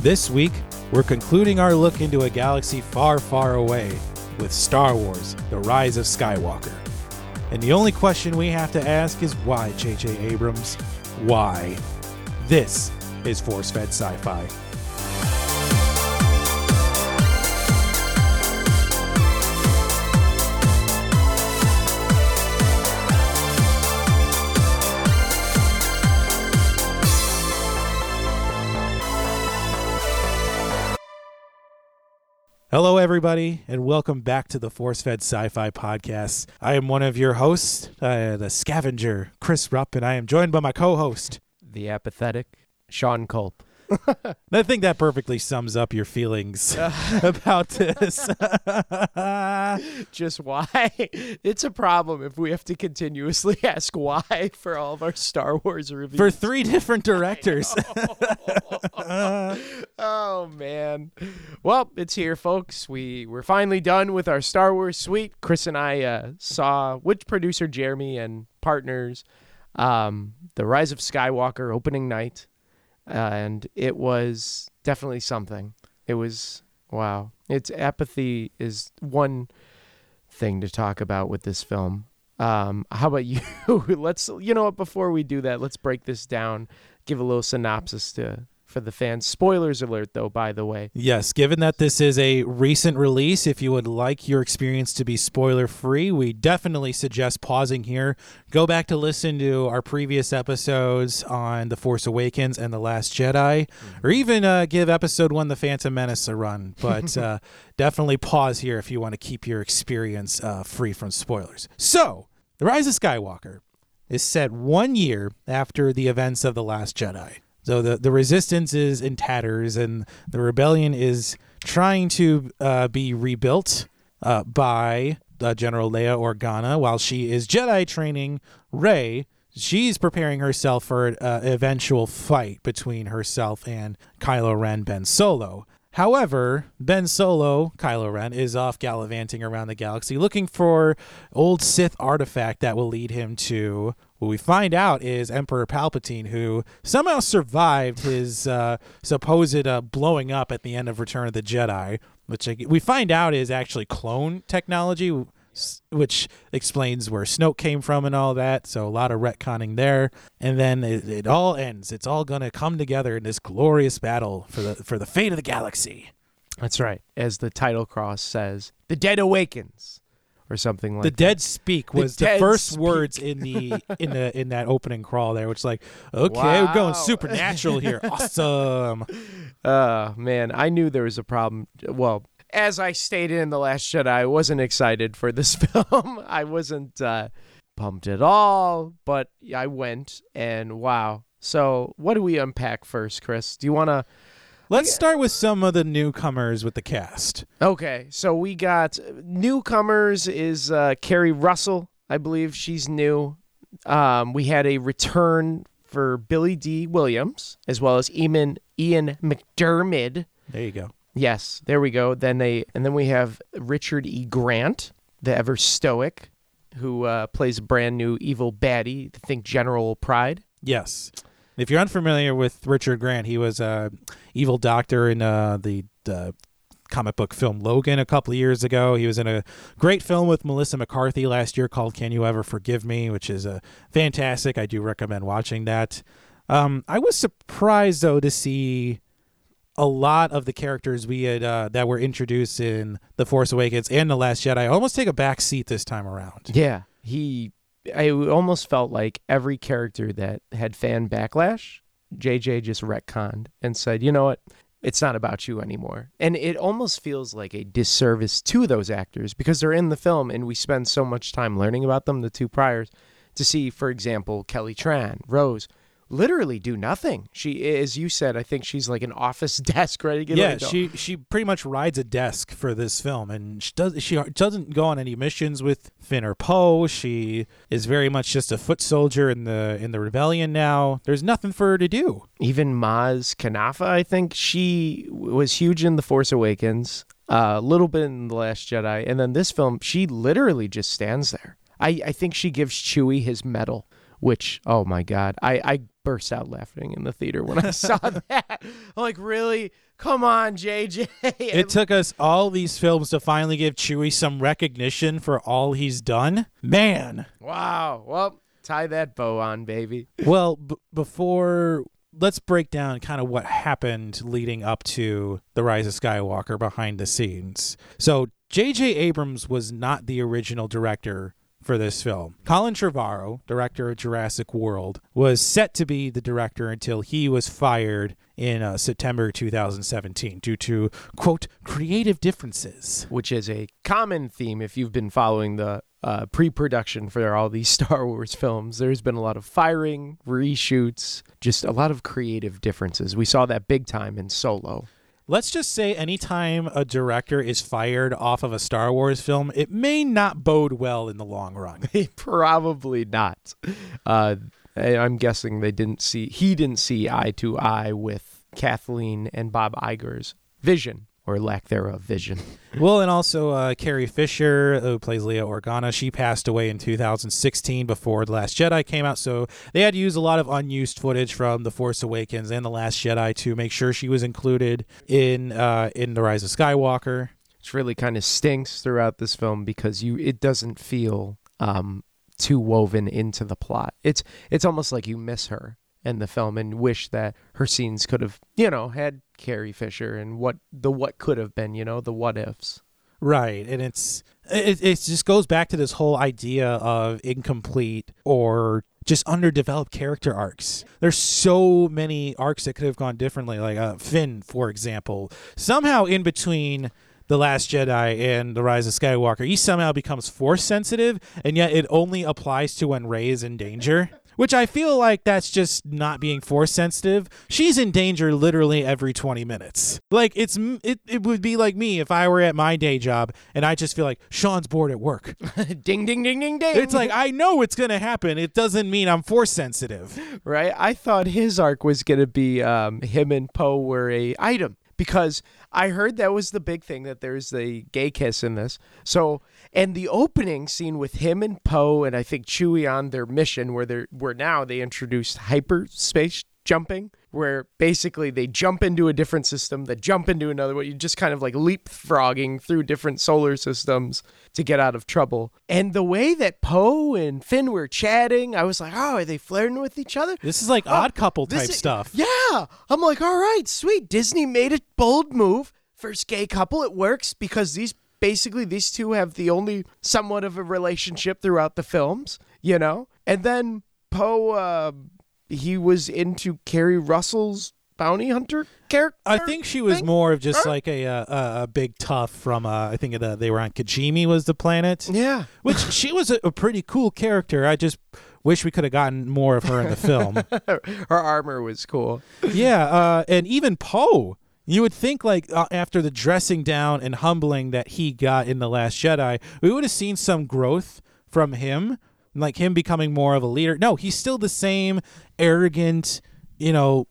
This week, we're concluding our look into a galaxy far, far away with Star Wars The Rise of Skywalker. And the only question we have to ask is why, J.J. Abrams? Why? This is Force Fed Sci Fi. Hello, everybody, and welcome back to the Force Fed Sci Fi Podcast. I am one of your hosts, uh, the scavenger, Chris Rupp, and I am joined by my co host. The apathetic Sean Culp. I think that perfectly sums up your feelings about this. Just why? It's a problem if we have to continuously ask why for all of our Star Wars reviews. For three different directors. oh man. Well, it's here, folks. We we're finally done with our Star Wars suite. Chris and I uh, saw which producer Jeremy and partners, um, the Rise of Skywalker opening night, and it was definitely something. It was wow. Its apathy is one thing to talk about with this film. Um, how about you? let's you know what before we do that, let's break this down. Give a little synopsis to for the fans. Spoilers alert, though, by the way. Yes, given that this is a recent release, if you would like your experience to be spoiler free, we definitely suggest pausing here. Go back to listen to our previous episodes on The Force Awakens and The Last Jedi, or even uh, give episode one, The Phantom Menace, a run. But uh, definitely pause here if you want to keep your experience uh, free from spoilers. So, The Rise of Skywalker is set one year after the events of The Last Jedi. So the, the resistance is in tatters, and the rebellion is trying to uh, be rebuilt uh, by uh, General Leia Organa while she is Jedi training Rey. She's preparing herself for an uh, eventual fight between herself and Kylo Ren Ben Solo. However, Ben Solo, Kylo Ren, is off gallivanting around the galaxy looking for old Sith artifact that will lead him to what we find out is Emperor Palpatine, who somehow survived his uh, supposed uh, blowing up at the end of Return of the Jedi, which we find out is actually clone technology, which explains where Snoke came from and all that. So a lot of retconning there, and then it, it all ends. It's all to come together in this glorious battle for the for the fate of the galaxy. That's right. As the title cross says, the dead awakens or something like the that. dead speak was the, dead first speak. words in the in the in that opening crawl there which is like okay we're going supernatural here awesome Uh man, I knew there was a problem. Well, as I stated in the Last Jedi, I wasn't excited for this film. I wasn't uh, pumped at all, but I went and wow. So, what do we unpack first, Chris? Do you want to? Let's start with some of the newcomers with the cast Okay, so we got newcomers is uh, Keri Russell, I believe she's new. Um, we had a return for Billy Dee Williams as well as Ian Ian McDiarmid. there you go Yes, there we go. Then they and then we have Richard E. Grant, the ever stoic, who uh, plays a brand new evil baddie. I think General Pryde. yes if you're unfamiliar with richard grant he was a evil doctor in uh, the uh, comic book film logan a couple of years ago. He was in a great film with melissa mccarthy last year called can you ever forgive me which is uh, fantastic. I do recommend watching that. Um, i was surprised though to see a lot of the characters we had uh, that were introduced in the force awakens and the last jedi almost take a back seat this time around. Yeah, he. I almost felt like every character that had fan backlash, JJ just retconned and said, "You know what? It's not about you anymore." And it almost feels like a disservice to those actors because they're in the film and we spend so much time learning about them. The two priors, to see, for example, Kelly Tran, Rose, literally do nothing. She, as you said, I think she's like an office desk ready to get yeah, ready she she pretty much rides a desk for this film, and she does she doesn't go on any missions with Finn or Poe. She is very much just a foot soldier in the in the rebellion now. There's nothing for her to do. even Maz Kanata, I think she was huge in The Force Awakens, a little bit in The Last Jedi, and then this film, she literally just stands there. I, I think she gives Chewie his medal, which, oh my God, I, I burst out laughing in the theater when I saw that. I'm like, really? Come on, JJ. It took us all these films to finally give Chewie some recognition for all he's done. Man. wow. Well, tie that bow on, baby. Well, b- before let's break down kind of what happened leading up to the rise of Skywalker behind the scenes. So, J.J. Abrams was not the original director for this film. Colin Trevorrow, director of Jurassic World, was set to be the director until he was fired in uh, September 2017 due to quote creative differences. Which is a common theme if you've been following the uh, pre-production for all these Star Wars films. There's been a lot of firing, reshoots, just a lot of creative differences. We saw that big time in Solo. Let's just say anytime a director is fired off of a Star Wars film, it may not bode well in the long run. Probably not. Uh, I'm guessing they didn't see. He didn't see eye to eye with Kathleen and Bob Iger's vision or lack thereof vision. well, and also uh, Carrie Fisher, who plays Leia Organa, she passed away in 2016 before The Last Jedi came out. So they had to use a lot of unused footage from The Force Awakens and The Last Jedi to make sure she was included in uh, in The Rise of Skywalker. Which really kind of stinks throughout this film because you it doesn't feel um, too woven into the plot. It's it's almost like you miss her in the film and wish that her scenes could have you know had Carrie Fisher and what the what could have been you know the what ifs. Right, and it's it, it just goes back to this whole idea of incomplete or just underdeveloped character arcs. There's so many arcs that could have gone differently. Like uh, Finn, for example, somehow in between the Last Jedi and the Rise of Skywalker, he somehow becomes force sensitive, and yet it only applies to when Rey is in danger. Which I feel like that's just not being force sensitive. She's in danger literally every 20 minutes. Like it's it, it would be like me if I were at my day job and I just feel like Sean's bored at work. ding ding ding ding ding. It's like I know it's going to happen. It doesn't mean I'm force sensitive. right? I thought his arc was going to be um, him and Poe were a item because I heard that was the big thing that there's a gay kiss in this. So, and the opening scene with him and Poe and I think Chewie on their mission where they're where now they introduced hyperspace jumping where basically they jump into a different system, they jump into another one. You just kind of like leapfrogging through different solar systems to get out of trouble. And the way that Poe and Finn were chatting, I was like, oh, are they flirting with each other? This is like oh, odd couple type is- stuff. Yeah. I'm like, all right, sweet. Disney made a bold move. First gay couple. It works because these basically these two have the only somewhat of a relationship throughout the films, you know? And then Poe, uh, he was into Keri Russell's bounty hunter character. I think she was thing? more of just like a uh, a, a big tough from uh, I think the, they were on Kijimi was the planet, Yeah. which she was a, a pretty cool character. I just wish we could have gotten more of her in the film. Her armor was cool. yeah, uh, and even Poe. You would think like uh, after the dressing down and humbling that he got in the Last Jedi, we would have seen some growth from him, like him becoming more of a leader. No, he's still the same arrogant, you know,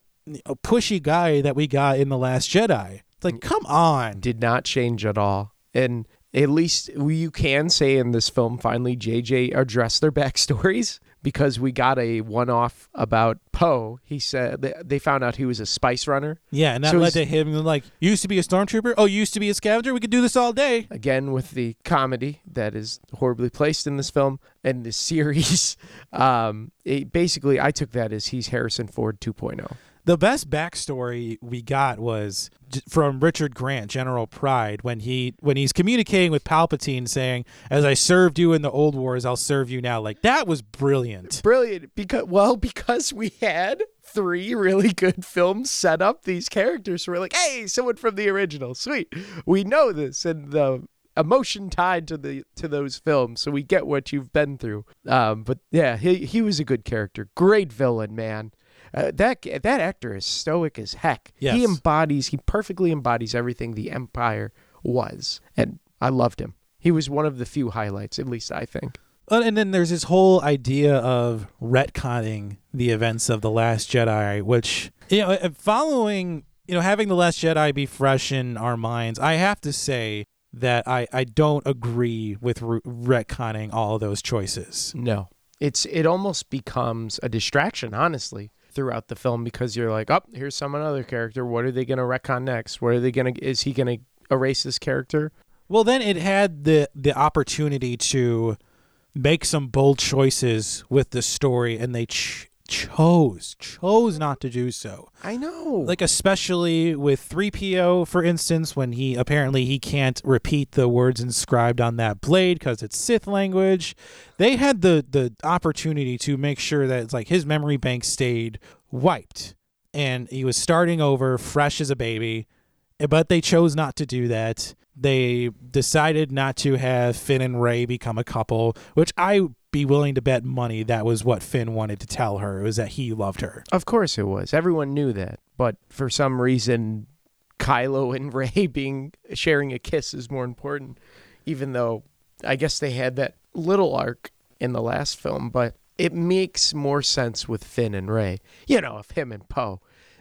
pushy guy that we got in the Last Jedi. It's like, come on. did not change at all. And at least you can say in this film, finally, JJ addressed their backstories because we got a one off about Poe. He said they- they found out he was a spice runner. Yeah, and that So led to him like you used to be a stormtrooper. Oh, you used to be a scavenger. We could do this all day. Again, with the comedy that is horribly placed in this film and this series. Um, it, basically, I took that as he's Harrison Ford oh. 2.0. The best backstory we got was from Richard Grant, General Pryde, when he when he's communicating with Palpatine, saying, "As I served you in the old wars, I'll serve you now." Like that was brilliant. Brilliant because well because we had three really good films set up these characters. so We're like, hey, someone from the original, sweet. We know this and the emotion tied to the to those films, so we get what you've been through. Um, but yeah, he he was a good character, great villain, man. Uh, that that actor is stoic as heck. Yes. He embodies, he perfectly embodies everything the Empire was, and I loved him. He was one of the few highlights, at least I think. And then there's this whole idea of retconning the events of the Last Jedi, which you know, uh, following you know, having the Last Jedi be fresh in our minds, I have to say that I I don't agree with re- retconning all of those choices. No. It's it almost becomes a distraction, honestly. Throughout the film because you're like, oh, here's some other character. What are they going to retcon next? What are they going to? Is he going to erase this character? Well, then it had the the opportunity to make some bold choices with the story, and they ch- chose chose not to do so. I know. Like especially with 3PO for instance when he apparently he can't repeat the words inscribed on that blade cuz it's Sith language. They had the the opportunity to make sure that it's like his memory bank stayed wiped and he was starting over fresh as a baby. But they chose not to do that. They decided not to have Finn and Rey become a couple, which I be willing to bet money that was what Finn wanted to tell her. It was that he loved her. Of course it was. Everyone knew that. But for some reason, Kylo and Rey being sharing a kiss is more important, even though I guess they had that little arc in the last film. But it makes more sense with Finn and Rey. You know, if him and Poe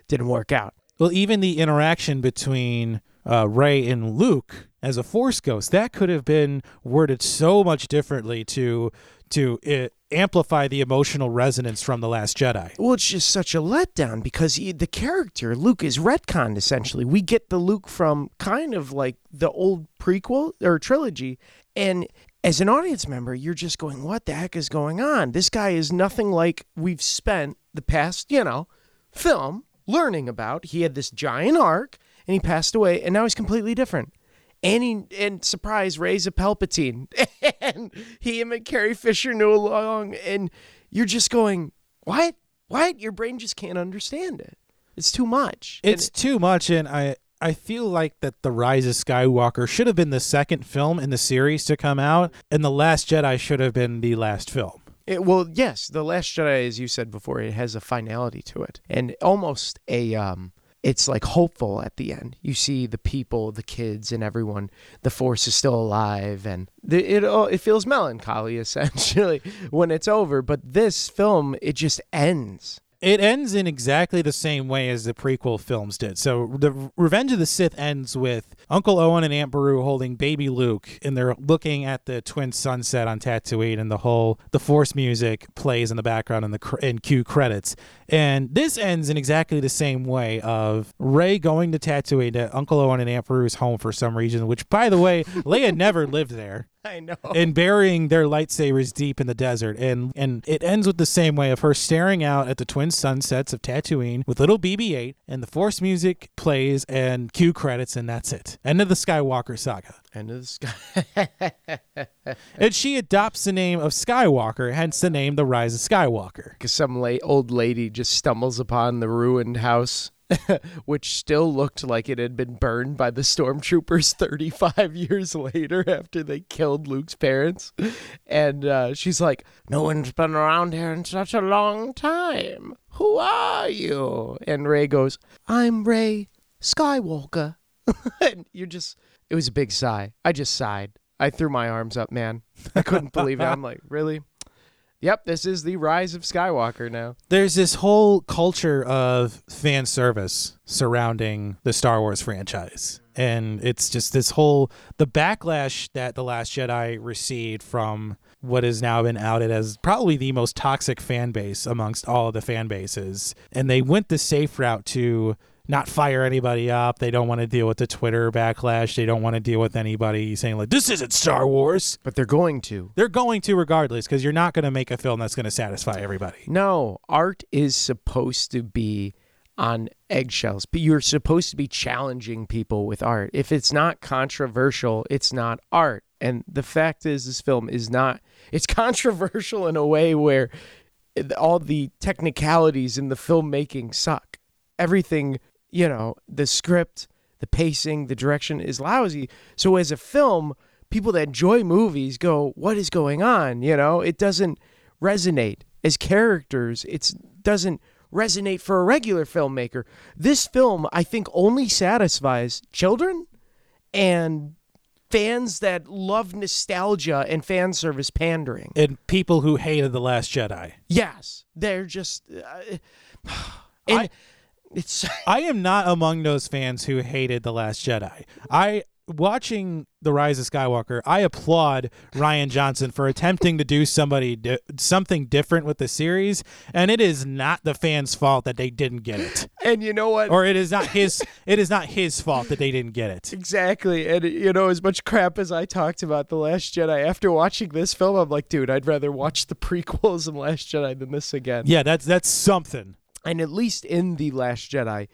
didn't work out. Well, even the interaction between uh, Rey and Luke as a Force ghost that could have been worded so much differently to to uh, amplify the emotional resonance from the Last Jedi. Well, it's just such a letdown because he, the character Luke is retconned essentially. We get the Luke from kind of like the old prequel or trilogy, and as an audience member, you're just going, "What the heck is going on? This guy is nothing like we've spent the past, you know, film learning about. He had this giant arc, and he passed away, and now he's completely different." and he and surprise Rey's a Palpatine, and he and Carrie Fisher knew along, and you're just going, what, what? Your brain just can't understand it. It's too much. It's And- too much, and I I feel like that the Rise of Skywalker should have been the second film in the series to come out, and the Last Jedi should have been the last film. It, well, yes, the Last Jedi, as you said before, it has a finality to it, and almost a um, it's like hopeful at the end. You see the people, the kids, and everyone. The Force is still alive, and the, it it feels melancholy essentially when it's over. But this film, it just ends. It ends in exactly the same way as the prequel films did. So the Revenge of the Sith ends with Uncle Owen and Aunt Beru holding baby Luke, and they're looking at the twin sunset on Tatooine, and the whole the Force music plays in the background in the and cue credits. And this ends in exactly the same way of Rey going to Tatooine to Uncle Owen and Aunt Beru's home for some reason. Which, by the way, Leia never lived there I know. and burying their lightsabers deep in the desert. And and it ends with the same way of her staring out at the twin sunsets of Tatooine with little BB-8, and the Force music plays and cue credits, and that's it. End of the Skywalker saga. End of the sky. And she adopts the name of Skywalker, hence the name The Rise of Skywalker. Because some la- old lady just stumbles upon the ruined house, which still looked like it had been burned by the stormtroopers 35 years later after they killed Luke's parents. And uh, she's like, No one's been around here in such a long time. Who are you? And Rey goes, I'm Rey Skywalker. and you're just, it was a big sigh. I just sighed. I threw my arms up, man. I couldn't believe it. I'm like, Really? Yep, this is the rise of Skywalker now. There's this whole culture of fan service surrounding the Star Wars franchise. And it's just this whole the backlash that The Last Jedi received from what has now been outed as probably the most toxic fan base amongst all of the fan bases. And they went the safe route to not fire anybody up. They don't want to deal with the Twitter backlash. They don't want to deal with anybody saying like this isn't Star Wars. But they're going to. They're going to regardless because you're not going to make a film that's going to satisfy everybody. No, art is supposed to be on eggshells, but you're supposed to be challenging people with art. If it's not controversial, it's not art. And the fact is, this film is not, it's controversial in a way where eh, all the technicalities in the filmmaking suck. Everything, you know, the script, the pacing, the direction is lousy. So as a film, people that enjoy movies go, "What is going on?" You know, it doesn't resonate as characters. It doesn't resonate for a regular filmmaker. This film, I think, only satisfies children and fans that love nostalgia and fan service pandering. And people who hated The Last Jedi. Yes, they're just. Uh, and I- it's I am not among those fans who hated The Last Jedi. I watching The Rise of Skywalker, I applaud Rian Johnson for attempting to do somebody di- something different with the series, and it is not the fans' fault that they didn't get it. And you know what? Or it is not his it is not his fault that they didn't get it. Exactly. And, you know, as much crap as I talked about The Last Jedi, after watching this film, I'm like, dude, I'd rather watch the prequels and Last Jedi than this again. Yeah, that's that's something. And at least in The Last Jedi,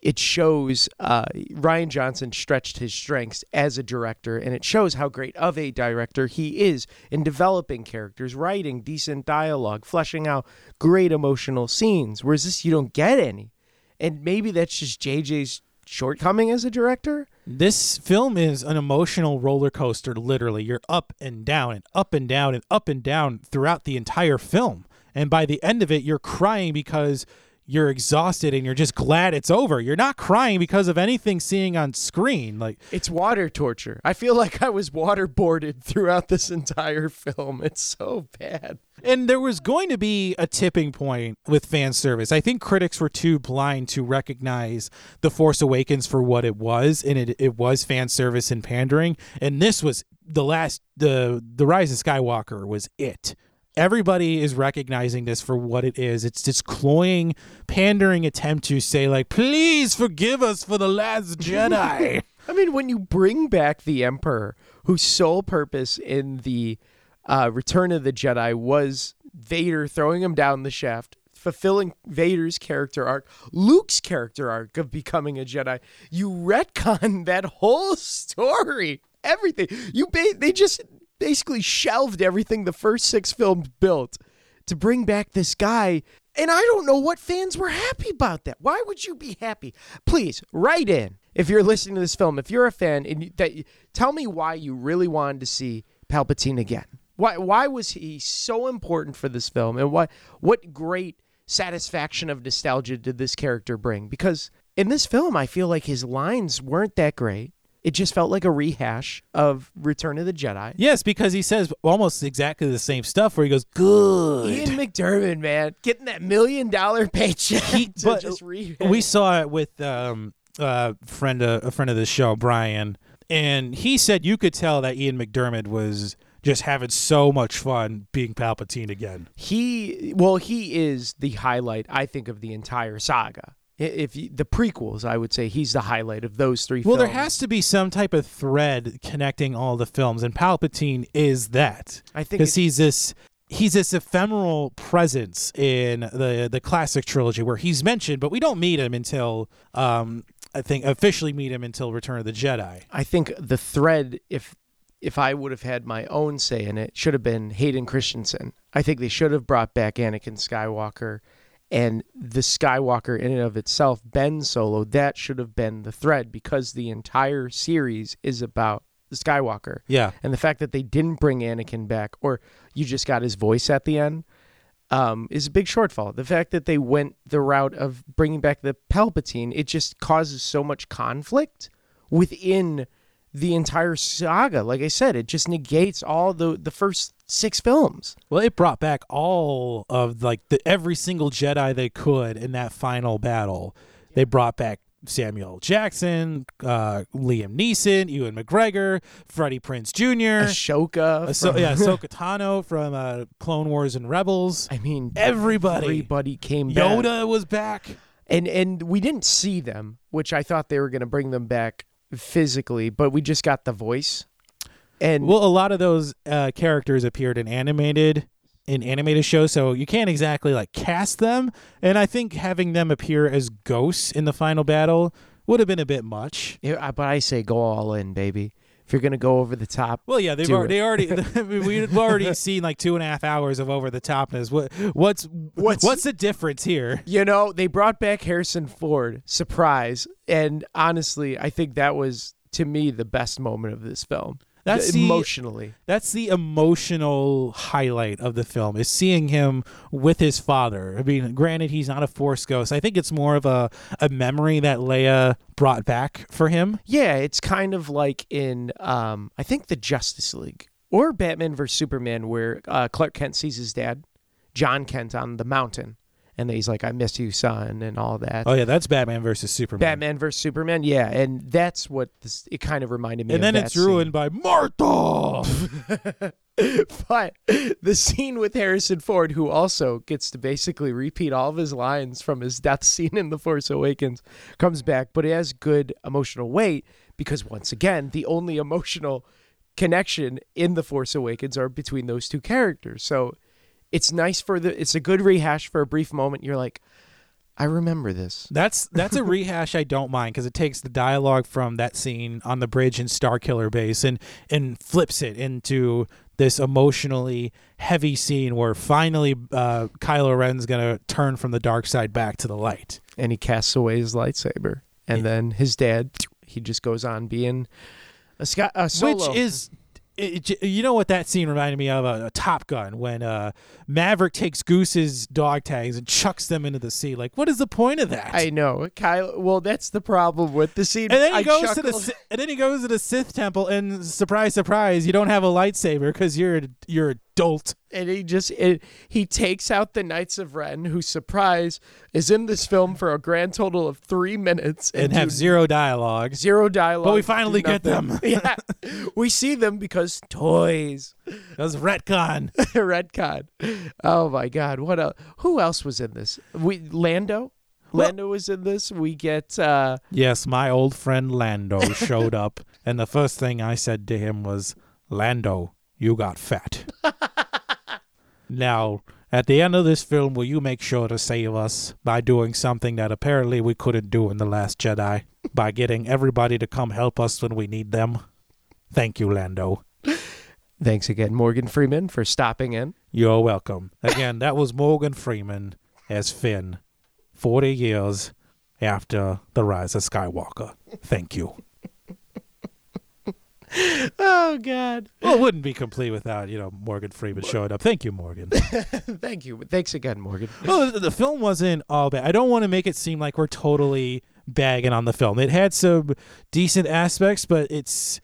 it shows uh, Rian Johnson stretched his strengths as a director, and it shows how great of a director he is in developing characters, writing decent dialogue, fleshing out great emotional scenes. Whereas this, you don't get any. And maybe that's just JJ's shortcoming as a director. This film is an emotional roller coaster, literally. You're up and down and up and down and up and down throughout the entire film. And by the end of it, you're crying because you're exhausted and you're just glad it's over. You're not crying because of anything seeing on screen. Like It's water torture. I feel like I was waterboarded throughout this entire film. It's so bad. and there was going to be a tipping point with fan service. I think critics were too blind to recognize The Force Awakens for what it was, and it it was fan service and pandering. And this was the last the the Rise of Skywalker was it. Everybody is recognizing this for what it is. It's this cloying, pandering attempt to say, like, please forgive us for the last Jedi. I mean, when you bring back the Emperor, whose sole purpose in the uh, Return of the Jedi was Vader throwing him down the shaft, fulfilling Vader's character arc, Luke's character arc of becoming a Jedi, you retcon that whole story. Everything you ba- they just basically shelved everything the first six films built to bring back this guy. And I don't know what fans were happy about that. Why would you be happy? Please write in if you're listening to this film. If you're a fan, and you, that tell me why you really wanted to see Palpatine again. Why why was he so important for this film, and what what great satisfaction of nostalgia did this character bring? Because in this film, I feel like his lines weren't that great. It just felt like a rehash of Return of the Jedi. yes, because he says almost exactly the same stuff where he goes, good. Ian McDiarmid, man, getting that million dollar paycheck to but we saw it with um uh friend uh, a friend of the show Brian and he said you could tell that Ian McDiarmid was just having so much fun being Palpatine again. he well, he is the highlight, I think, of the entire saga. If you, the prequels, I would say he's the highlight of those three. Well, there has to be some type of thread connecting all the films and Palpatine is that. I think Cuz he's this he's this ephemeral presence in the the classic trilogy where he's mentioned but we don't meet him until um I think officially meet him until Return of the Jedi. I think the thread, if if I would have had my own say in it, should have been Hayden Christensen. I think they should have brought back Anakin Skywalker and the Skywalker in and of itself, Ben Solo, that should have been the thread because the entire series is about the Skywalker. Yeah. And the fact that they didn't bring Anakin back, or you just got his voice at the end, um, is a big shortfall. The fact that they went the route of bringing back the Palpatine, it just causes so much conflict within the entire saga. Like I said, it just negates all the the first six films. Well, it brought back all of like the every single Jedi they could in that final battle. They brought back Samuel Jackson, uh, Liam Neeson, Ewan McGregor, Freddie Prinze Jr., Ahsoka. so, from- yeah, Ahsoka Tano from uh, Clone Wars and Rebels. I mean, Everybody. everybody came back. Yoda was back. and and we didn't see them, which I thought they were going to bring them back physically, but we just got the voice. And Well, a lot of those uh, characters appeared in animated in animated shows, so you can't exactly like cast them. And I think having them appear as ghosts in the final battle would have been a bit much. Yeah, but I say go all in, baby. If you're gonna go over the top, Well, yeah, they've already, they already we've already seen like two and a half hours of over the topness. What what's What's- what's the difference here? you know, they brought back Harrison Ford, surprise, and honestly, I think that was to me the best moment of this film. That's the- emotionally. That's the emotional highlight of the film is seeing him with his father. I mean, granted, he's not a Force ghost. I think it's more of a, a memory that Leia brought back for him. Yeah, it's kind of like in um, I think the Justice League or Batman vs Superman, where uh, Clark Kent sees his dad, John Kent, on the mountain, and he's like, "I miss you, son," and all that. Oh yeah, that's Batman versus Superman. Batman versus Superman, yeah, and that's what this, it kind of reminded me. Of. And then it's ruined by Martha. but the scene with Harrison Ford, who also gets to basically repeat all of his lines from his death scene in The Force Awakens, comes back, but it has good emotional weight because once again, the only emotional connection in The Force Awakens are between those two characters. So it's nice for the it's a good rehash for a brief moment. You're like, I remember this. That's that's a rehash I don't mind because it takes the dialogue from that scene on the bridge in Starkiller Base and and flips it into this emotionally heavy scene where finally uh, Kylo Ren's gonna turn from the dark side back to the light. And he casts away his lightsaber. And then his dad, he just goes on being a, Scott, a solo. Which is, it, it- you know what that scene reminded me of? A, a Top Gun when uh, Maverick takes Goose's dog tags and chucks them into the sea. Like, what is the point of that? I know, Kyle. Well, that's the problem with the scene. and then he I goes to the and then he goes to the Sith temple and surprise, surprise, you don't have a lightsaber because you're you're a dolt. and he just it, he takes out the Knights of Ren, who surprise is in this film for a grand total of three minutes and do have zero dialogue. zero dialogue. But we finally get them. yeah, we see them because toys. That was retcon. Redcon. Oh my God! What else? Who else was in this? We Lando. Lando was in this. We get uh yes, my old friend Lando showed up, and the first thing I said to him was, "Lando, you got fat." now, at the end of this film, will you make sure to save us by doing something that apparently we couldn't do in The Last Jedi by getting everybody to come help us when we need them? Thank you, Lando. thanks again, Morgan Freeman, for stopping in. You're welcome. Again, that was Morgan Freeman as Finn, 40 years after The Rise of Skywalker. Thank you. Oh God! Well, it wouldn't be complete without, you know, Morgan Freeman showing up. Thank you, Morgan. Thank you. Thanks again, Morgan. well, the, the film wasn't all bad. I don't want to make it seem like we're totally bagging on the film. It had some decent aspects, but it's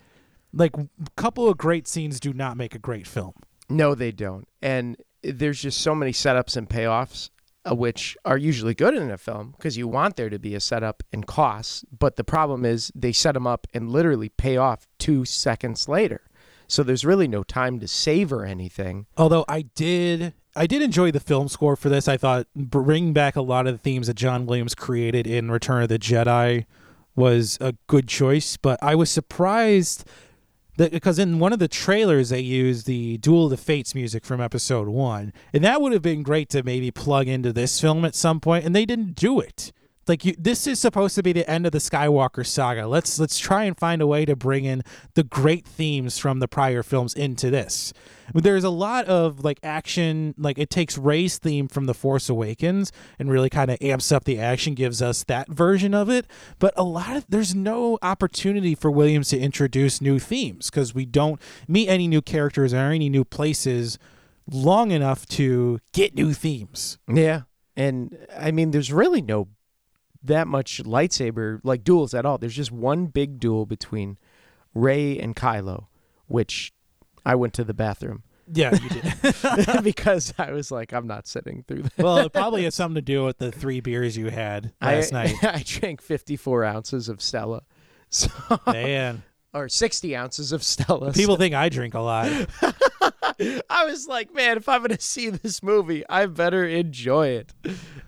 like a couple of great scenes do not make a great film. No, they don't. And there's just so many setups and payoffs, uh, which are usually good in a film because you want there to be a setup and costs. But the problem is they set them up and literally pay off two seconds later. So there's really no time to savor anything. Although I did, I did enjoy the film score for this. I thought bringing back a lot of the themes that John Williams created in Return of the Jedi was a good choice. But I was surprised that because in one of the trailers they used the Duel of the Fates music from Episode One, and that would have been great to maybe plug into this film at some point, and they didn't do it. Like you, this is supposed to be the end of the Skywalker saga. Let's let's try and find a way to bring in the great themes from the prior films into this. There's a lot of like action, like it takes Rey's theme from The Force Awakens and really kind of amps up the action, gives us that version of it. But a lot of there's no opportunity for Williams to introduce new themes because we don't meet any new characters or any new places long enough to get new themes. Yeah. And I mean, there's really no that much lightsaber like duels at all. There's just one big duel between Rey and Kylo, which I went to the bathroom Yeah, you did. because I was like, I'm not sitting through that. well, it probably has something to do with the three beers you had last I, night. I drank 54 ounces of Stella, so Man, or 60 ounces of Stella. people think I drink a lot. I was like, man, if I'm gonna see this movie, I better enjoy it.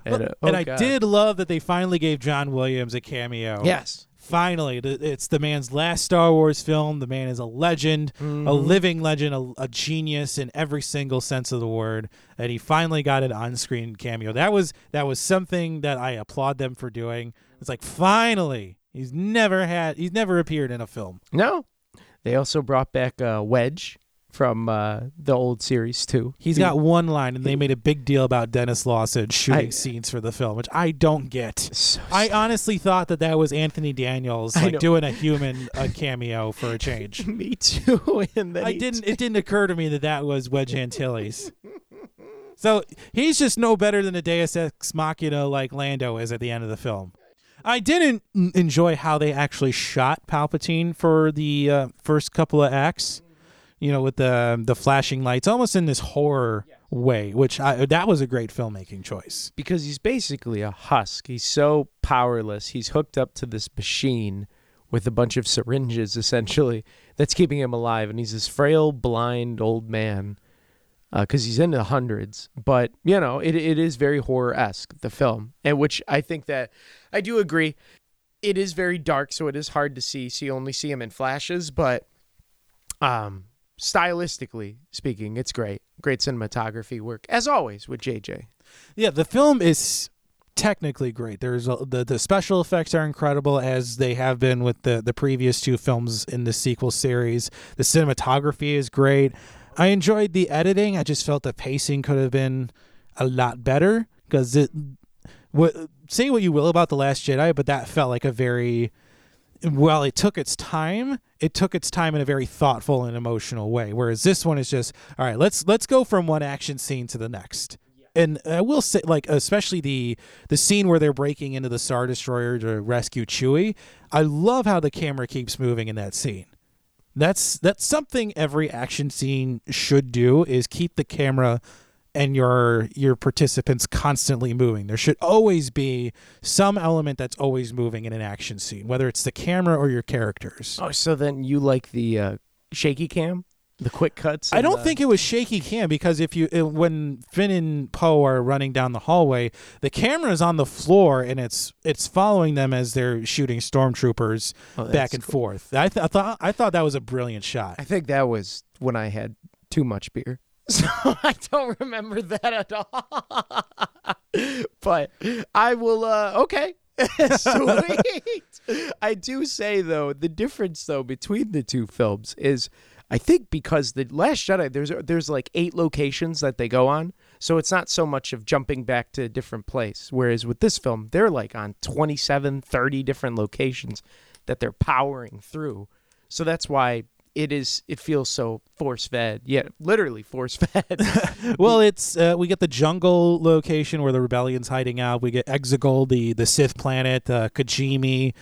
And, uh, oh and I did love that they finally gave John Williams a cameo. Yes. Finally, it's the man's last Star Wars film. The man is a legend, a Mm-hmm. living legend, a, a genius in every single sense of the word. And he finally got an on-screen cameo. That was that was something that I applaud them for doing. It's like finally, he's never had, he's never appeared in a film. No. They also brought back uh, Wedge from uh, the old series too. He's The- got one line, and they made a big deal about Denis Lawson shooting I- scenes for the film, which I don't get. So I honestly thought that that was Anthony Daniels like doing a human a cameo for a change. Me too. and then I didn't. It didn't occur to me that that was Wedge Antilles. So he's just no better than a Deus Ex Machina like Lando is at the end of the film. I didn't enjoy how they actually shot Palpatine for the uh, first couple of acts. You know, with the the flashing lights, almost in this horror way, which I, that was a great filmmaking choice. because he's basically a husk. He's so powerless. He's hooked up to this machine with a bunch of syringes, essentially, that's keeping him alive. And he's this frail, blind old man because he's in the hundreds. But, you know, it, it is very horror esque, the film, and which I think that I do agree. It is very dark, so it is hard to see. So you only see him in flashes, but um, stylistically speaking, it's great. Great cinematography work, as always, with JJ. Yeah, the film is technically great. There's a, the the special effects are incredible as they have been with the the previous two films in the sequel series. The cinematography is great. I enjoyed the editing. I just felt the pacing could have been a lot better because it. What say what you will about the Last Jedi, but that felt like a very well. It took its time. It took its time in a very thoughtful and emotional way. Whereas this one is just all right. Let's let's go from one action scene to the next and I will say, like, especially the the scene where they're breaking into the Star Destroyer to rescue Chewie. I love how the camera keeps moving in that scene. That's that's something every action scene should do is keep the camera and your your participants constantly moving. There should always be some element that's always moving in an action scene, whether it's the camera or your characters. Oh, so then you like the uh, shaky cam, the quick cuts? I don't the- think it was shaky cam because if you uh, when Finn and Poe are running down the hallway, the camera is on the floor and it's it's following them as they're shooting stormtroopers Oh, back and cool. forth. I, th- I thought I thought that was a brilliant shot. I think that was when I had too much beer. So I don't remember that at all. but I will uh okay. Sweet. I do say though, the difference though between the two films is I think because the Last Jedi there's there's like eight locations that they go on. So it's not so much of jumping back to a different place. Whereas with this film, they're like on 27, 30 different locations that they're powering through. So that's why it is it feels so force fed. Yeah, literally force fed. well, it's uh, we get the jungle location where the rebellion's hiding out. We get Exegol, the the Sith planet, uh, Kijimi,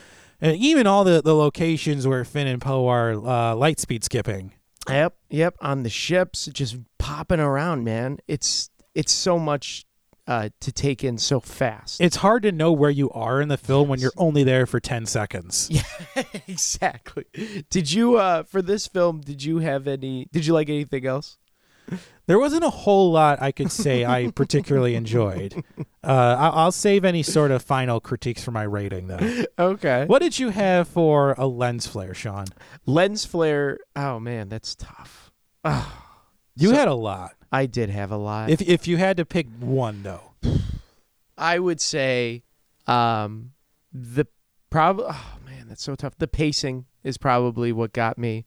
and even all the the locations where Finn and Poe are uh, light speed skipping. Yep, yep. On the ships, just popping around, man. It's it's so much uh, to take in so fast. It's hard to know where you are in the film when you're only there for ten seconds. yeah, exactly. Did you uh for this film? Did you have any? Did you like anything else? There wasn't a whole lot I could say I particularly enjoyed. Uh, I- I'll save any sort of final critiques for my rating, though. Okay. What did you have for a lens flare, Sean? Lens flare. Oh man, that's tough. Oh, You So- had a lot. I did have a lot. If if you had to pick one, though, I would say um the prob oh man, that's so tough. The pacing is probably what got me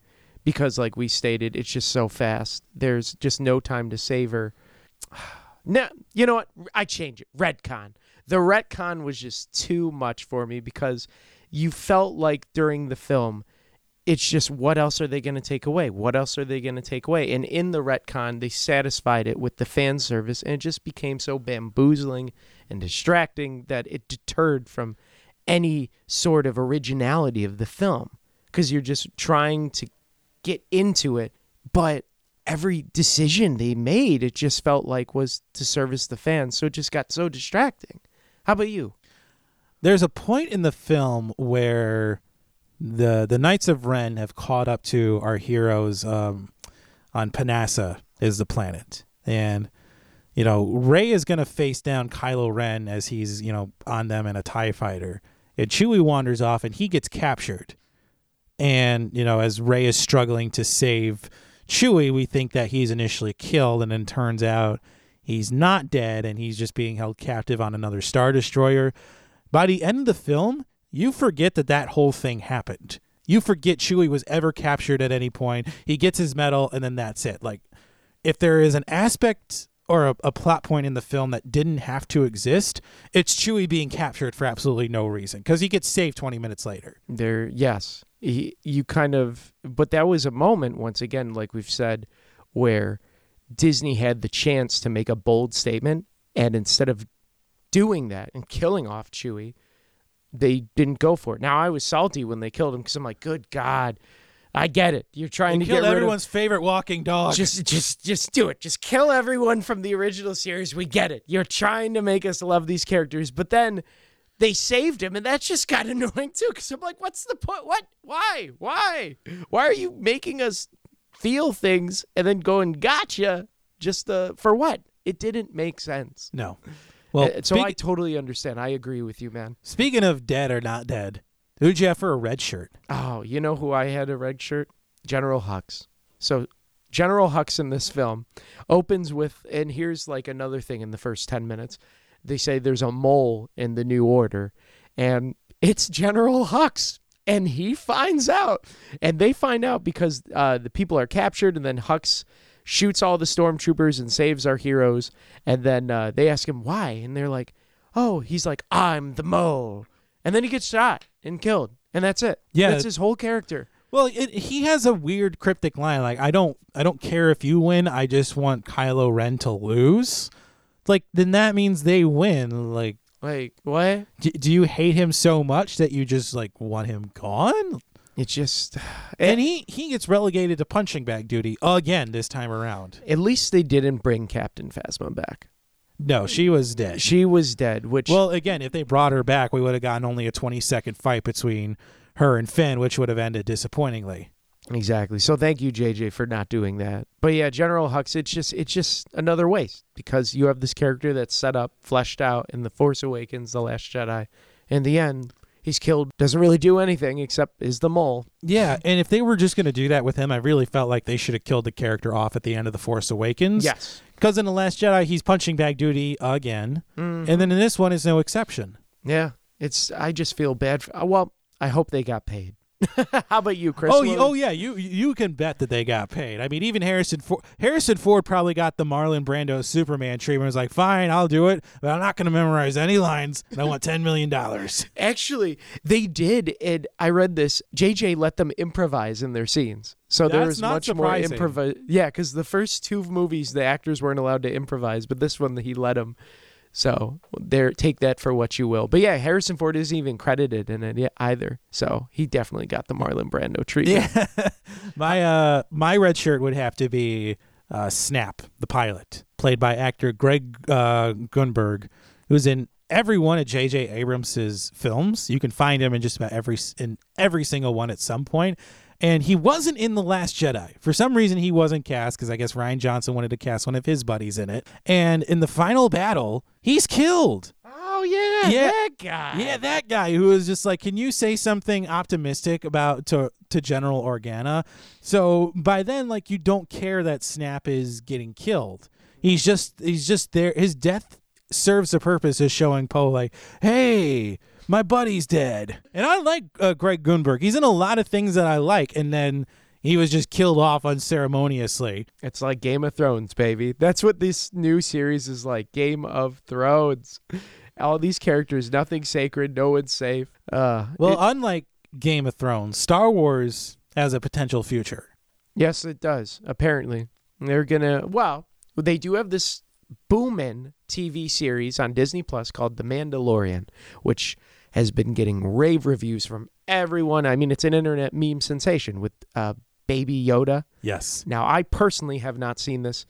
because like we stated, it's just so fast. There's just no time to savor. No, you know what? I change it. Retcon. The retcon was just too much for me because you felt like during the film it's just what else are they going to take away? What else are they going to take away? And in the retcon, they satisfied it with the fan service, and it just became so bamboozling and distracting that it deterred from any sort of originality of the film because you're just trying to get into it, but every decision they made, it just felt like was to service the fans, so it just got so distracting. How about you? there's a point in the film where the the Knights of Ren have caught up to our heroes um, on Pasaana is the planet, and you know Rey is going to face down Kylo Ren as he's you know on them in a Tie Fighter, and Chewie wanders off and he gets captured, and you know as Rey is struggling to save Chewie, we think that he's initially killed, and then turns out he's not dead and he's just being held captive on another star destroyer. By the end of the film, you forget that that whole thing happened. You forget Chewie was ever captured at any point. He gets his medal, and then that's it. Like, if there is an aspect or a, a plot point in the film that didn't have to exist, it's Chewie being captured for absolutely no reason because he gets saved 20 minutes later. There, yes, he, you kind of, but that was a moment once again, like we've said, where Disney had the chance to make a bold statement, and instead of doing that and killing off Chewie, they didn't go for it. Now I was salty when they killed him because I'm like, good God, I get it. You're trying They to kill get everyone's favorite walking dog. just just just do it. Just kill everyone from the original series. We get it. You're trying to make us love these characters, but then they saved him, and that's just kind of annoying too. Because I'm like, what's the point? What? Why? Why? Why are you making us feel things and then going gotcha? Just uh, for what? It didn't make sense. no. Well, Uh, so speak- I totally understand. I agree with you, man. speaking of dead or not dead, who'd you have for a red shirt? Oh, you know who I had a red shirt? General Hux. So General Hux in this film opens with, and here's like another thing in the first 10 minutes. They say there's a mole in the New Order, and it's General Hux. And he finds out. And they find out because uh, the people are captured, and then Hux shoots all the stormtroopers and saves our heroes. And then uh, they ask him why. And they're like, oh, he's like, I'm the mole. And then he gets shot and killed. And that's it. Yeah. That's his whole character. Well, it, he has a weird cryptic line like I don't I don't care if you win, I just want Kylo Ren to lose. Like then that means they win. Like Like, what? do, do you hate him so much that you just like want him gone? It's just. And he he gets relegated to punching bag duty again this time around. At least they didn't bring Captain Phasma back. No, she was dead. She was dead, which. Well, again, if they brought her back, we would have gotten only a 20 second fight between her and Finn, which would have ended disappointingly. Exactly. So thank you, JJ, for not doing that. But yeah, General Hux, it's just it's just another waste because you have this character that's set up, fleshed out in The Force Awakens, The Last Jedi. In the end, he's killed, doesn't really do anything except is the mole. Yeah, and if they were just going to do that with him, I really felt like they should have killed the character off at the end of The Force Awakens. Yes. Because in The Last Jedi, he's punching bag duty again. Mm-hmm. And then in this one is no exception. Yeah. It's I just feel bad for well, I hope they got paid. How about you, Chris? Oh, oh yeah, you you can bet that they got paid. I mean, even Harrison Ford, Harrison Ford probably got the Marlon Brando Superman treatment. Was like, fine, I'll do it, but I'm not going to memorize any lines. And I want ten million dollars. Actually, they did, and I read this. JJ let them improvise in their scenes, so there That's was much surprising. more improvise. Yeah, because the first two movies, the actors weren't allowed to improvise, but this one he let them. So there, take that for what you will. But yeah, Harrison Ford isn't even credited in it either. So he definitely got the Marlon Brando treatment. Yeah, my uh my red shirt would have to be uh, Snap, the pilot, played by actor Greg uh, Grunberg, who's in every one of J.J. Abrams's films. You can find him in just about every in every single one at some point. And he wasn't in The Last Jedi. For some reason, he wasn't cast because I guess Rian Johnson wanted to cast one of his buddies in it. And in the final battle, he's killed. Oh yeah, Yeah. that guy. Yeah, that guy who was just like, "Can you say something optimistic about to to General Organa?" So by then, like, you don't care that Snap is getting killed. He's just he's just there. His death serves the purpose of showing Poe, like, "Hey, my buddy's dead." And I like uh, Greg Grunberg. He's in a lot of things that I like, and then he was just killed off unceremoniously. It's like Game of Thrones, baby. That's what this new series is like. Game of Thrones. All these characters, nothing sacred, no one's safe. Uh, Well, it- unlike Game of Thrones, Star Wars has a potential future. yes, it does. Apparently, they're gonna. Well, they do have this booming TV series on Disney Plus called The Mandalorian, which has been getting rave reviews from everyone. I mean, it's an internet meme sensation with uh, Baby Yoda. Yes. Now, I personally have not seen this.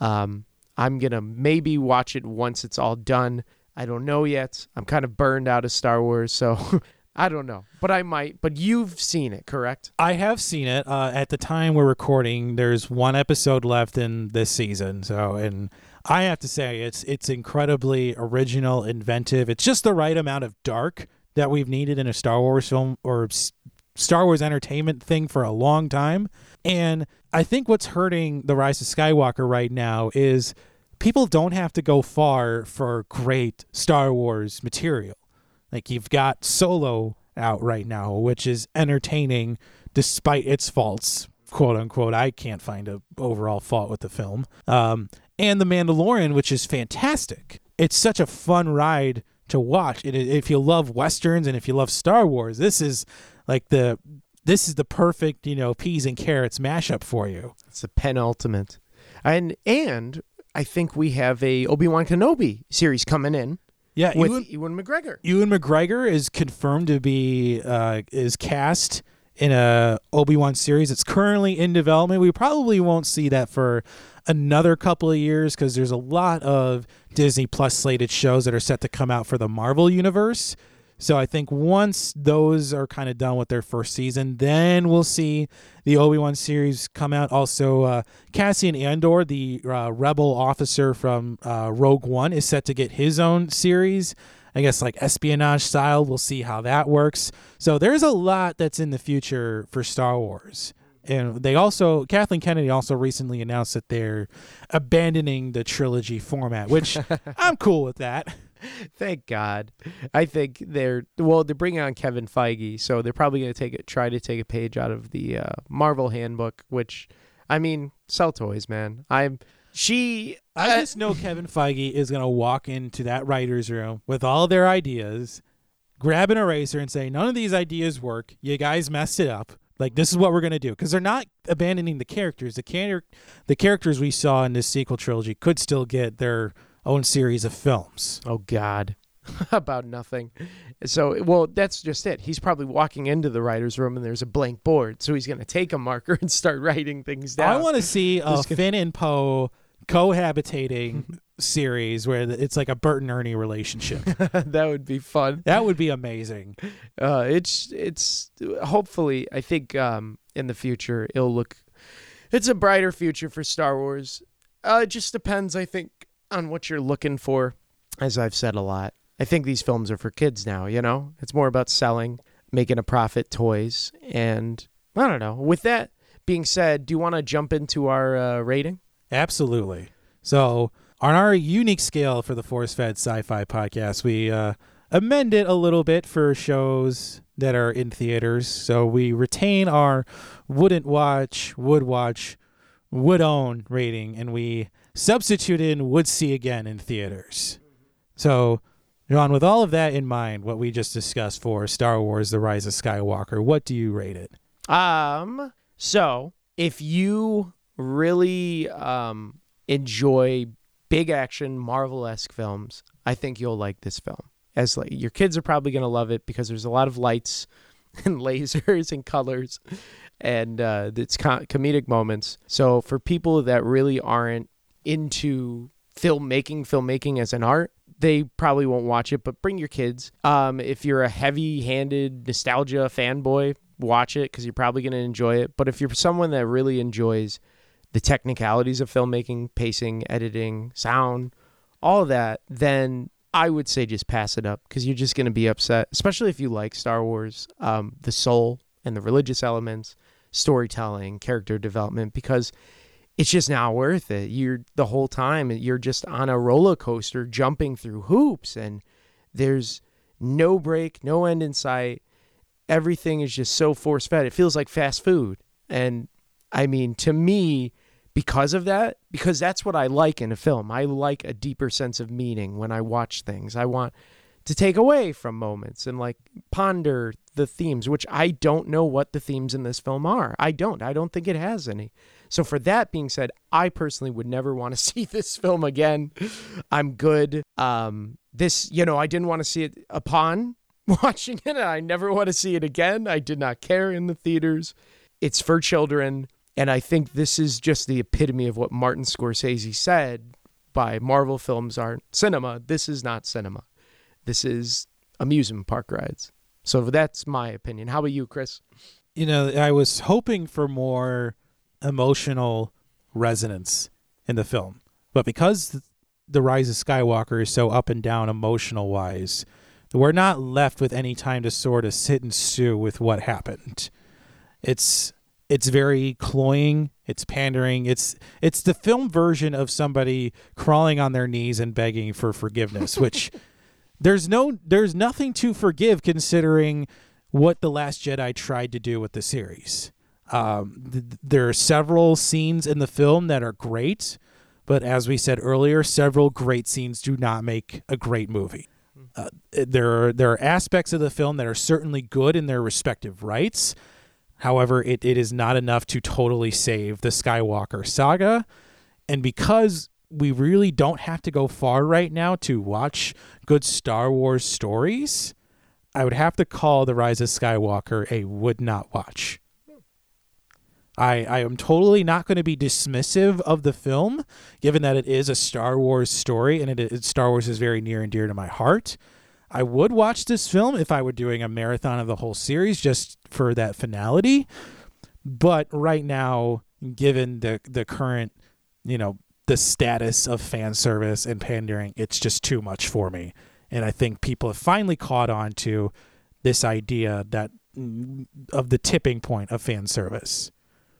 Um, I'm gonna maybe watch it once it's all done. I don't know yet. I'm kind of burned out of Star Wars, so I don't know. But I might. But you've seen it, correct? I have seen it. Uh, at the time we're recording, there's one episode left in this season. So, and I have to say, it's it's incredibly original, inventive. It's just the right amount of dark that we've needed in a Star Wars film or Star Wars entertainment thing for a long time. And I think what's hurting the Rise of Skywalker right now is people don't have to go far for great Star Wars material. Like you've got Solo out right now, which is entertaining despite its faults, quote unquote. I can't find a overall fault with the film. Um, and The Mandalorian, which is fantastic. It's such a fun ride to watch. And if you love westerns and if you love Star Wars, this is like the this is the perfect you know peas and carrots mashup for you. It's the penultimate, and and I think we have a Obi Wan Kenobi series coming in Yeah, with Ewan, Ewan McGregor. Ewan McGregor is confirmed to be uh, is cast in a Obi-Wan series. It's currently in development. We probably won't see that for another couple of years because there's a lot of Disney Plus slated shows that are set to come out for the Marvel universe. So I think once those are kind of done with their first season, then we'll see the Obi Wan series come out. Also, uh, Cassian Andor, the uh, rebel officer from uh, Rogue One, is set to get his own series. I guess like espionage style. We'll see how that works. So there's a lot that's in the future for Star Wars. And they also, Kathleen Kennedy also recently announced that they're abandoning the trilogy format, which I'm cool with that. Thank God. I think they're well. They're bringing on Kevin Feige, so they're probably going to take it, try to take a page out of the uh, Marvel Handbook. Which, I mean, sell toys, man. I'm she. I uh, just know Kevin Feige is going to walk into that writers' room with all their ideas, grab an eraser, and say, "None of these ideas work. You guys messed it up. Like this is what we're going to do." Because they're not abandoning the characters. The char- the characters we saw in this sequel trilogy could still get their own series of films. Oh God. About nothing. So, well, that's just it. He's probably walking into the writer's room and there's a blank board. So he's going to take a marker and start writing things down. I want to see a uh, Finn and Poe cohabitating series where it's like a Bert and Ernie relationship. that would be fun. That would be amazing. Uh, it's it's hopefully I think um, in the future it'll look. It's a brighter future for Star Wars. Uh, it just depends, I think, on what you're looking for. As I've said a lot, I think these films are for kids now, you know? It's more about selling, making a profit toys. And I don't know. With that being said, do you want to jump into our uh, rating? Absolutely. So, on our unique scale for the Force Fed Sci Fi podcast, we uh, amend it a little bit for shows that are in theaters. So, we retain our wouldn't watch, would watch, would own rating, and we substitute in would see again in theaters. So, John, with all of that in mind, what we just discussed for Star Wars: The Rise of Skywalker, what do you rate it? Um, so if you really um enjoy big action Marvel esque films, I think you'll like this film. As like your kids are probably gonna love it because there's a lot of lights and lasers and colors, and uh, it's com- comedic moments. So for people that really aren't into filmmaking, filmmaking as an art, they probably won't watch it, but bring your kids. Um, if you're a heavy handed nostalgia fanboy, watch it because you're probably going to enjoy it. But if you're someone that really enjoys the technicalities of filmmaking, pacing, editing, sound, all of that, then I would say just pass it up because you're just going to be upset, especially if you like Star Wars, um, the soul and the religious elements, storytelling, character development, because it's just not worth it. You're the whole time you're just on a roller coaster jumping through hoops and there's no break, no end in sight. Everything is just so force fed. It feels like fast food. And I mean, to me, because of that, because that's what I like in a film. I like a deeper sense of meaning when I watch things. I want to take away from moments and like ponder the themes, which I don't know what the themes in this film are. I don't. I don't think it has any. So, for that being said, I personally would never want to see this film again. I'm good. Um, this, you know, I didn't want to see it upon watching it. I never want to see it again. I did not care in the theaters. It's for children. And I think this is just the epitome of what Martin Scorsese said by Marvel films aren't cinema. This is not cinema. This is amusement park rides. So that's my opinion. How about you, Chris? You know, I was hoping for more emotional resonance in the film. But because the Rise of Skywalker is so up and down emotional wise, we're not left with any time to sort of sit and stew with what happened. It's it's very cloying, it's pandering, it's it's the film version of somebody crawling on their knees and begging for forgiveness, which there's no there's nothing to forgive considering what the last Jedi tried to do with the series. Um, th- there are several scenes in the film that are great, but as we said earlier, several great scenes do not make a great movie. Uh, there are there are aspects of the film that are certainly good in their respective rights. However, it, it is not enough to totally save the Skywalker saga. And because we really don't have to go far right now to watch good Star Wars stories, I would have to call The Rise of Skywalker a would not watch. I, I am totally not going to be dismissive of the film, given that it is a Star Wars story and it, it, Star Wars is very near and dear to my heart. I would watch this film if I were doing a marathon of the whole series just for that finality. But right now, given the the current, you know, the status of fan service and pandering, it's just too much for me. And I think people have finally caught on to this idea that mm, of the tipping point of fan service.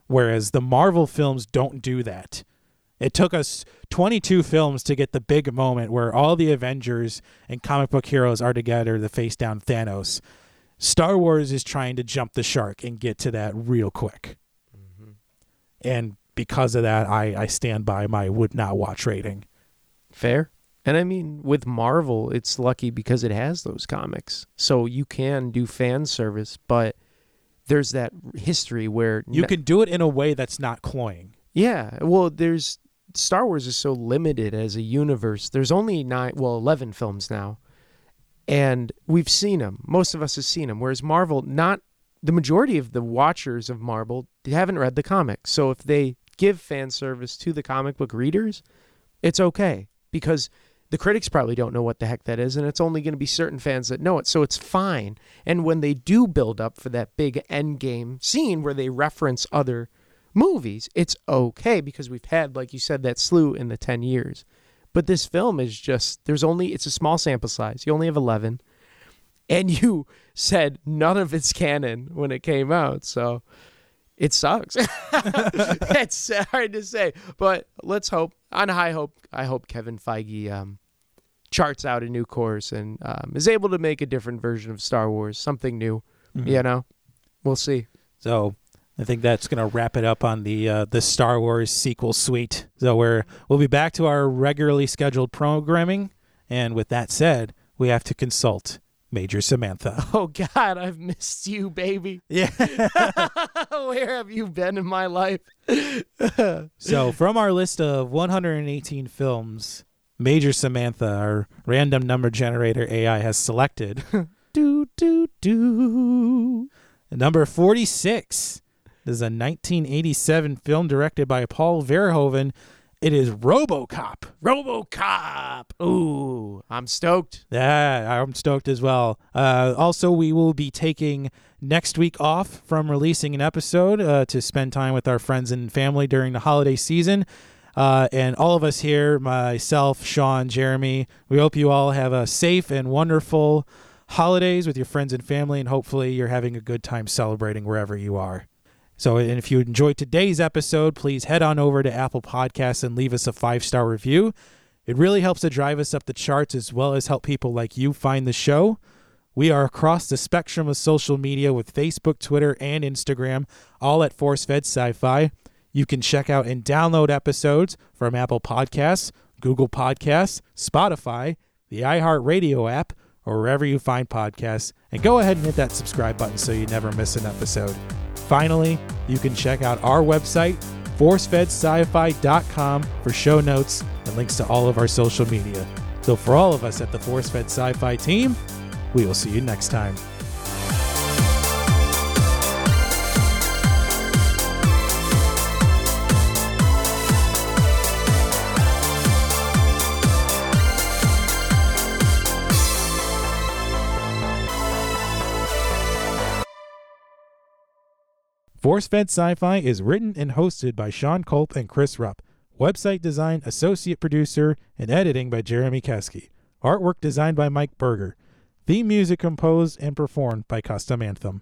Whereas the Marvel films don't do that. It took us 22 films to get the big moment where all the Avengers and comic book heroes are together to face down Thanos. Star Wars is trying to jump the shark and get to that real quick. Mm-hmm. And because of that, I, I stand by my would not watch rating. Fair. And I mean, with Marvel, it's lucky because it has those comics. So you can do fan service, but there's that history where you can do it in a way that's not cloying. Yeah. Well, there's Star Wars is so limited as a universe. There's only nine, well, 11 films now. And we've seen them. Most of us have seen them. Whereas Marvel, not the majority of the watchers of Marvel haven't read the comics. So if they give fan service to the comic book readers, it's okay because the critics probably don't know what the heck that is, and it's only going to be certain fans that know it. So it's fine. And when they do build up for that big end game scene where they reference other movies, it's okay because we've had, like you said, that slew in the 10 years. But this film is just, there's only, it's a small sample size. You only have 11. And you said none of it's canon when it came out. So it sucks. it's hard to say. But let's hope, on high hope, I hope Kevin Feige um, charts out a new course and um, is able to make a different version of Star Wars, something new. Mm-hmm. You know, we'll see. So I think that's going to wrap it up on the uh, the Star Wars sequel suite. So we're we'll be back to our regularly scheduled programming, and with that said, we have to consult Major Samantha. Oh God, I've missed you, baby. Yeah. Where have you been in my life? so, from our list of 118 films, Major Samantha, our random number generator AI, has selected. do do do. Number 46 this is a 1987 film directed by Paul Verhoeven. It is RoboCop. RoboCop. Ooh, I'm stoked. Yeah, I'm stoked as well. Uh, also, we will be taking next week off from releasing an episode uh, to spend time with our friends and family during the holiday season. Uh, and all of us here, myself, Sean, Jeremy, we hope you all have a safe and wonderful holidays with your friends and family, and hopefully you're having a good time celebrating wherever you are. So, if you enjoyed today's episode, please head on over to Apple Podcasts and leave us a five star review. It really helps to drive us up the charts as well as help people like you find the show. We are across the spectrum of social media with Facebook, Twitter, and Instagram, all at ForceFed Sci Fi. You can check out and download episodes from Apple Podcasts, Google Podcasts, Spotify, the iHeartRadio app, or wherever you find podcasts. And go ahead and hit that subscribe button so you never miss an episode. Finally, you can check out our website, forcefedsci-fi.com for show notes and links to all of our social media. So for all of us at the ForceFed Sci-Fi team, we will see you next time. Force Fed Sci Fi is written and hosted by Sean Culp and Chris Rupp. Website design, associate producer, and editing by Jeremy Keski. Artwork designed by Mike Berger. Theme music composed and performed by Custom Anthem.